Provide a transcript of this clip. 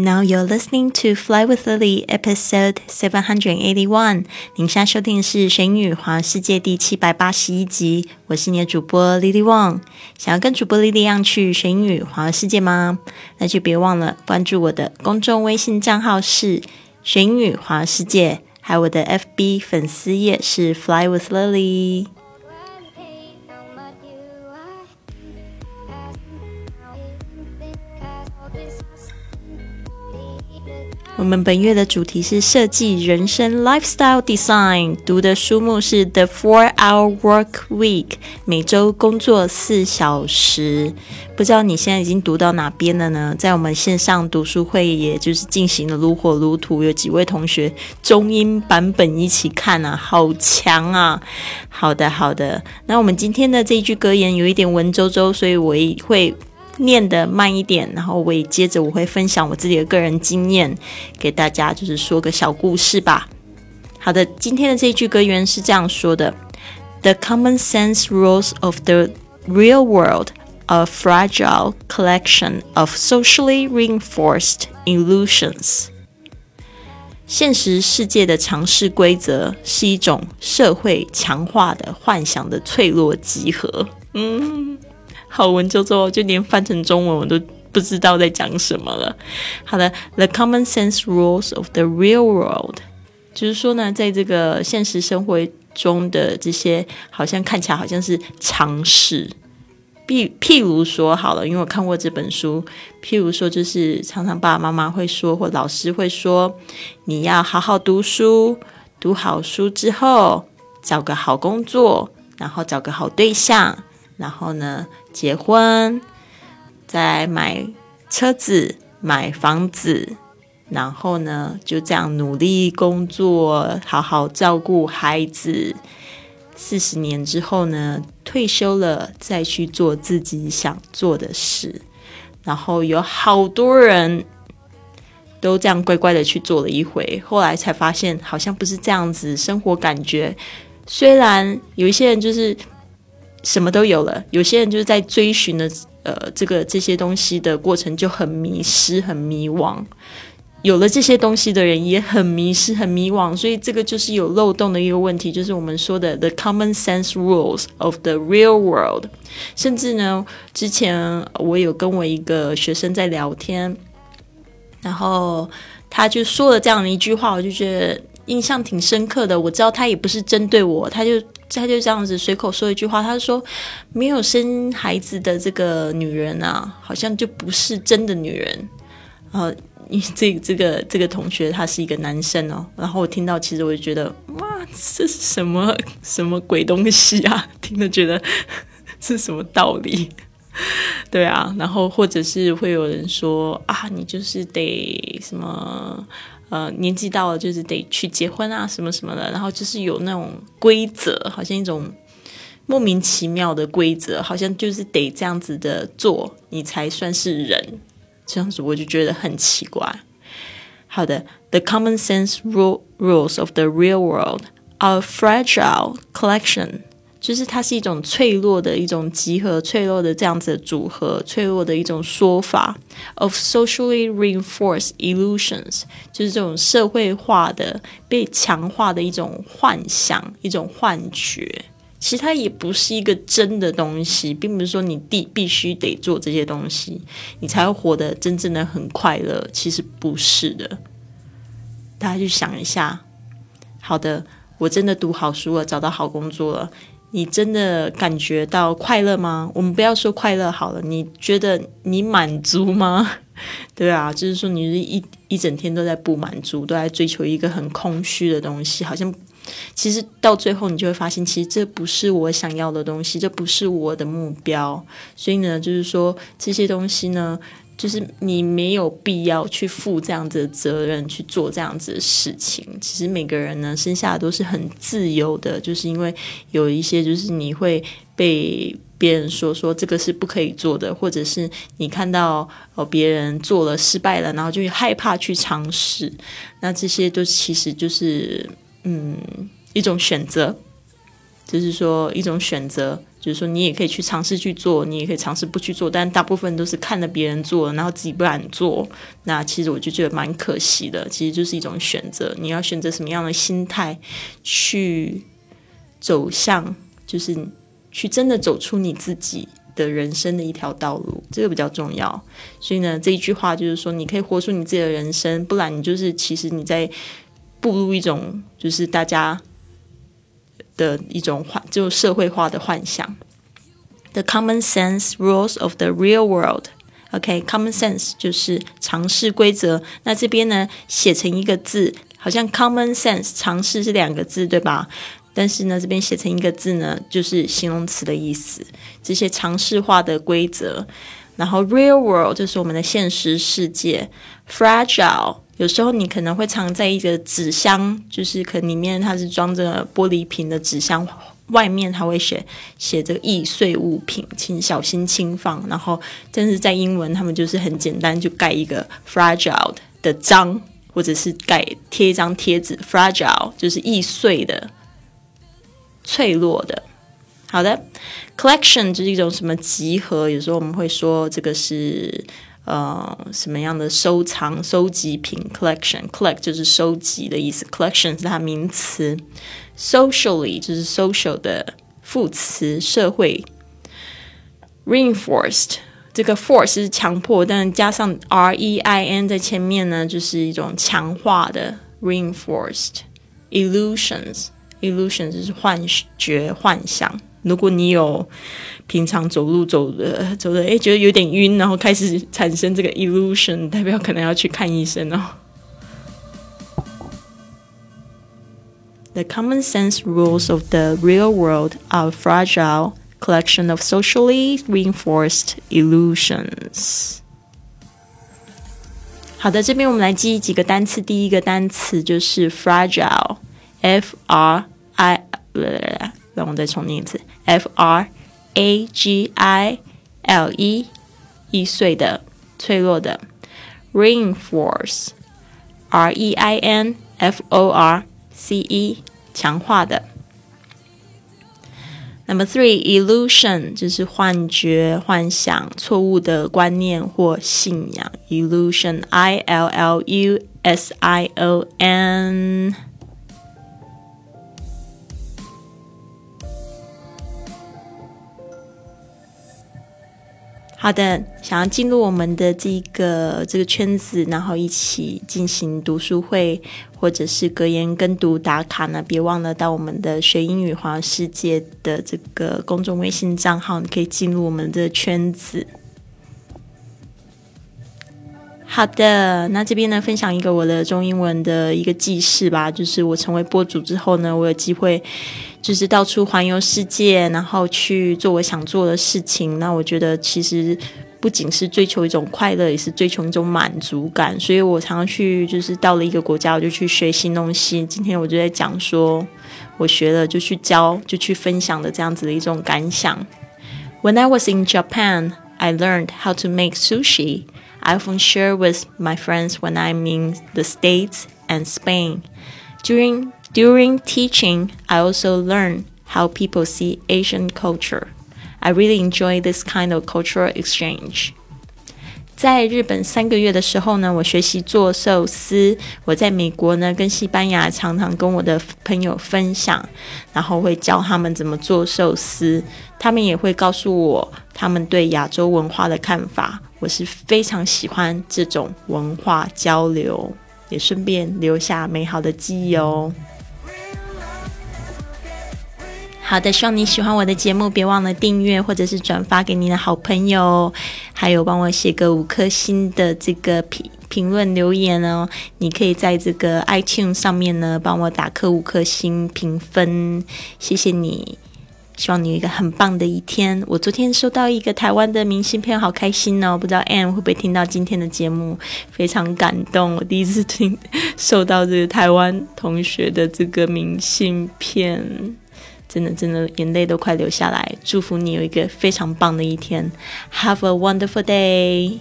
Now you're listening to Fly with Lily, episode seven hundred eighty-one。您现在收听的是《学英语环世界》第七百八十一集。我是你的主播 Lily Wang。想要跟主播 Lily 一样去学英语环世界吗？那就别忘了关注我的公众微信账号是“学英语环世界”，还有我的 FB 粉丝页是 Fly with Lily。我们本月的主题是设计人生 （lifestyle design）。读的书目是《The Four Hour Work Week》，每周工作四小时。不知道你现在已经读到哪边了呢？在我们线上读书会，也就是进行的如火如荼，有几位同学中英版本一起看啊，好强啊！好的，好的。那我们今天的这一句格言有一点文绉绉，所以我也会。念的慢一点，然后我也接着我会分享我自己的个人经验给大家，就是说个小故事吧。好的，今天的这一句歌源是这样说的：“The common sense rules of the real world, a fragile collection of socially reinforced illusions。”现实世界的常识规则是一种社会强化的幻想的脆弱集合。嗯。好文绉绉，就连翻成中文我都不知道在讲什么了。好的，The common sense rules of the real world，就是说呢，在这个现实生活中的这些，好像看起来好像是常识。譬譬如说，好了，因为我看过这本书，譬如说，就是常常爸爸妈妈会说，或老师会说，你要好好读书，读好书之后，找个好工作，然后找个好对象。然后呢，结婚，再买车子、买房子，然后呢，就这样努力工作，好好照顾孩子。四十年之后呢，退休了，再去做自己想做的事。然后有好多人都这样乖乖的去做了一回，后来才发现好像不是这样子。生活感觉虽然有一些人就是。什么都有了，有些人就是在追寻的，呃，这个这些东西的过程就很迷失、很迷惘。有了这些东西的人也很迷失、很迷惘，所以这个就是有漏洞的一个问题，就是我们说的 the common sense rules of the real world。甚至呢，之前我有跟我一个学生在聊天，然后他就说了这样的一句话，我就觉得印象挺深刻的。我知道他也不是针对我，他就。他就这样子随口说一句话，他说：“没有生孩子的这个女人啊，好像就不是真的女人。”呃，你这这个这个同学他是一个男生哦，然后我听到其实我就觉得哇，这是什么什么鬼东西啊？听了觉得 是什么道理？对啊，然后或者是会有人说啊，你就是得什么？呃，年纪到了就是得去结婚啊，什么什么的，然后就是有那种规则，好像一种莫名其妙的规则，好像就是得这样子的做，你才算是人，这样子我就觉得很奇怪。好的，The common sense rule rules of the real world are fragile collection. 就是它是一种脆弱的一种集合，脆弱的这样子的组合，脆弱的一种说法。Of socially reinforced illusions，就是这种社会化的被强化的一种幻想，一种幻觉。其实它也不是一个真的东西，并不是说你必必须得做这些东西，你才会活得真正的很快乐。其实不是的。大家去想一下。好的，我真的读好书了，找到好工作了。你真的感觉到快乐吗？我们不要说快乐好了，你觉得你满足吗？对啊，就是说你是一一整天都在不满足，都在追求一个很空虚的东西，好像其实到最后你就会发现，其实这不是我想要的东西，这不是我的目标。所以呢，就是说这些东西呢。就是你没有必要去负这样子的责任去做这样子的事情。其实每个人呢，生下都是很自由的，就是因为有一些就是你会被别人说说这个是不可以做的，或者是你看到哦别人做了失败了，然后就害怕去尝试。那这些都其实就是嗯一种选择，就是说一种选择。就是说你也可以去尝试去做，你也可以尝试不去做，但大部分都是看着别人做，然后自己不敢做。那其实我就觉得蛮可惜的。其实就是一种选择，你要选择什么样的心态去走向，就是去真的走出你自己的人生的一条道路，这个比较重要。所以呢，这一句话就是说，你可以活出你自己的人生，不然你就是其实你在步入一种就是大家。的一种幻，就社会化的幻想。The common sense rules of the real world. OK，common sense 就是常识规则。那这边呢，写成一个字，好像 common sense 常识是两个字，对吧？但是呢，这边写成一个字呢，就是形容词的意思。这些常识化的规则。然后 real world 就是我们的现实世界。Fragile。有时候你可能会藏在一个纸箱，就是可能里面它是装着玻璃瓶的纸箱，外面它会写写这个易碎物品，请小心轻放。然后，但是在英文，他们就是很简单，就盖一个 fragile 的章，或者是盖贴一张贴纸，fragile 就是易碎的、脆弱的。好的，collection 就是一种什么集合，有时候我们会说这个是。呃，什么样的收藏、收集品 （collection）？collect 就是收集的意思，collection 是它名词，socially 就是 social 的副词，社会。reinforced 这个 force 是强迫，但加上 r e i n 在前面呢，就是一种强化的 reinforced illusions，illusions 就是幻觉、幻想。如果你有平常走路走的走的，哎，觉得有点晕，然后开始产生这个 illusion，代表可能要去看医生哦。The common sense rules of the real world are fragile collection of socially reinforced illusions。好的，这边我们来记几个单词。第一个单词就是 fragile，f r i。 让我再重念一次：F R A G I L E，易碎的、脆弱的；reinforce，R E I N F O R C E，强化的。Number three，illusion 就是幻觉、幻想、错误的观念或信仰。illusion，I L L U S I O N。好的，想要进入我们的这个这个圈子，然后一起进行读书会或者是格言跟读打卡呢，别忘了到我们的学英语环世界的这个公众微信账号，你可以进入我们的圈子。好的，那这边呢，分享一个我的中英文的一个记事吧，就是我成为播主之后呢，我有机会。就是到处环游世界，然后去做我想做的事情。那我觉得其实不仅是追求一种快乐，也是追求一种满足感。所以我常常去，就是到了一个国家，我就去学新东西。今天我就在讲说，我学了就去教，就去分享的这样子的一种感想。When I was in Japan, I learned how to make sushi. I often share with my friends when I'm in the States and Spain. During During teaching, I also learn how people see Asian culture. I really enjoy this kind of cultural exchange. 在日本三个月的时候呢，我学习做寿司。我在美国呢，跟西班牙常常跟我的朋友分享，然后会教他们怎么做寿司。他们也会告诉我他们对亚洲文化的看法。 我是非常喜欢这种文化交流，也顺便留下美好的记忆哦。好的，希望你喜欢我的节目，别忘了订阅或者是转发给你的好朋友，还有帮我写个五颗星的这个评评论留言哦。你可以在这个 iTunes 上面呢帮我打颗五颗星评分，谢谢你。希望你有一个很棒的一天。我昨天收到一个台湾的明信片，好开心哦！不知道 Anne 会不会听到今天的节目，非常感动。我第一次听收到这个台湾同学的这个明信片。真的，真的，眼泪都快流下来。祝福你有一个非常棒的一天，Have a wonderful day。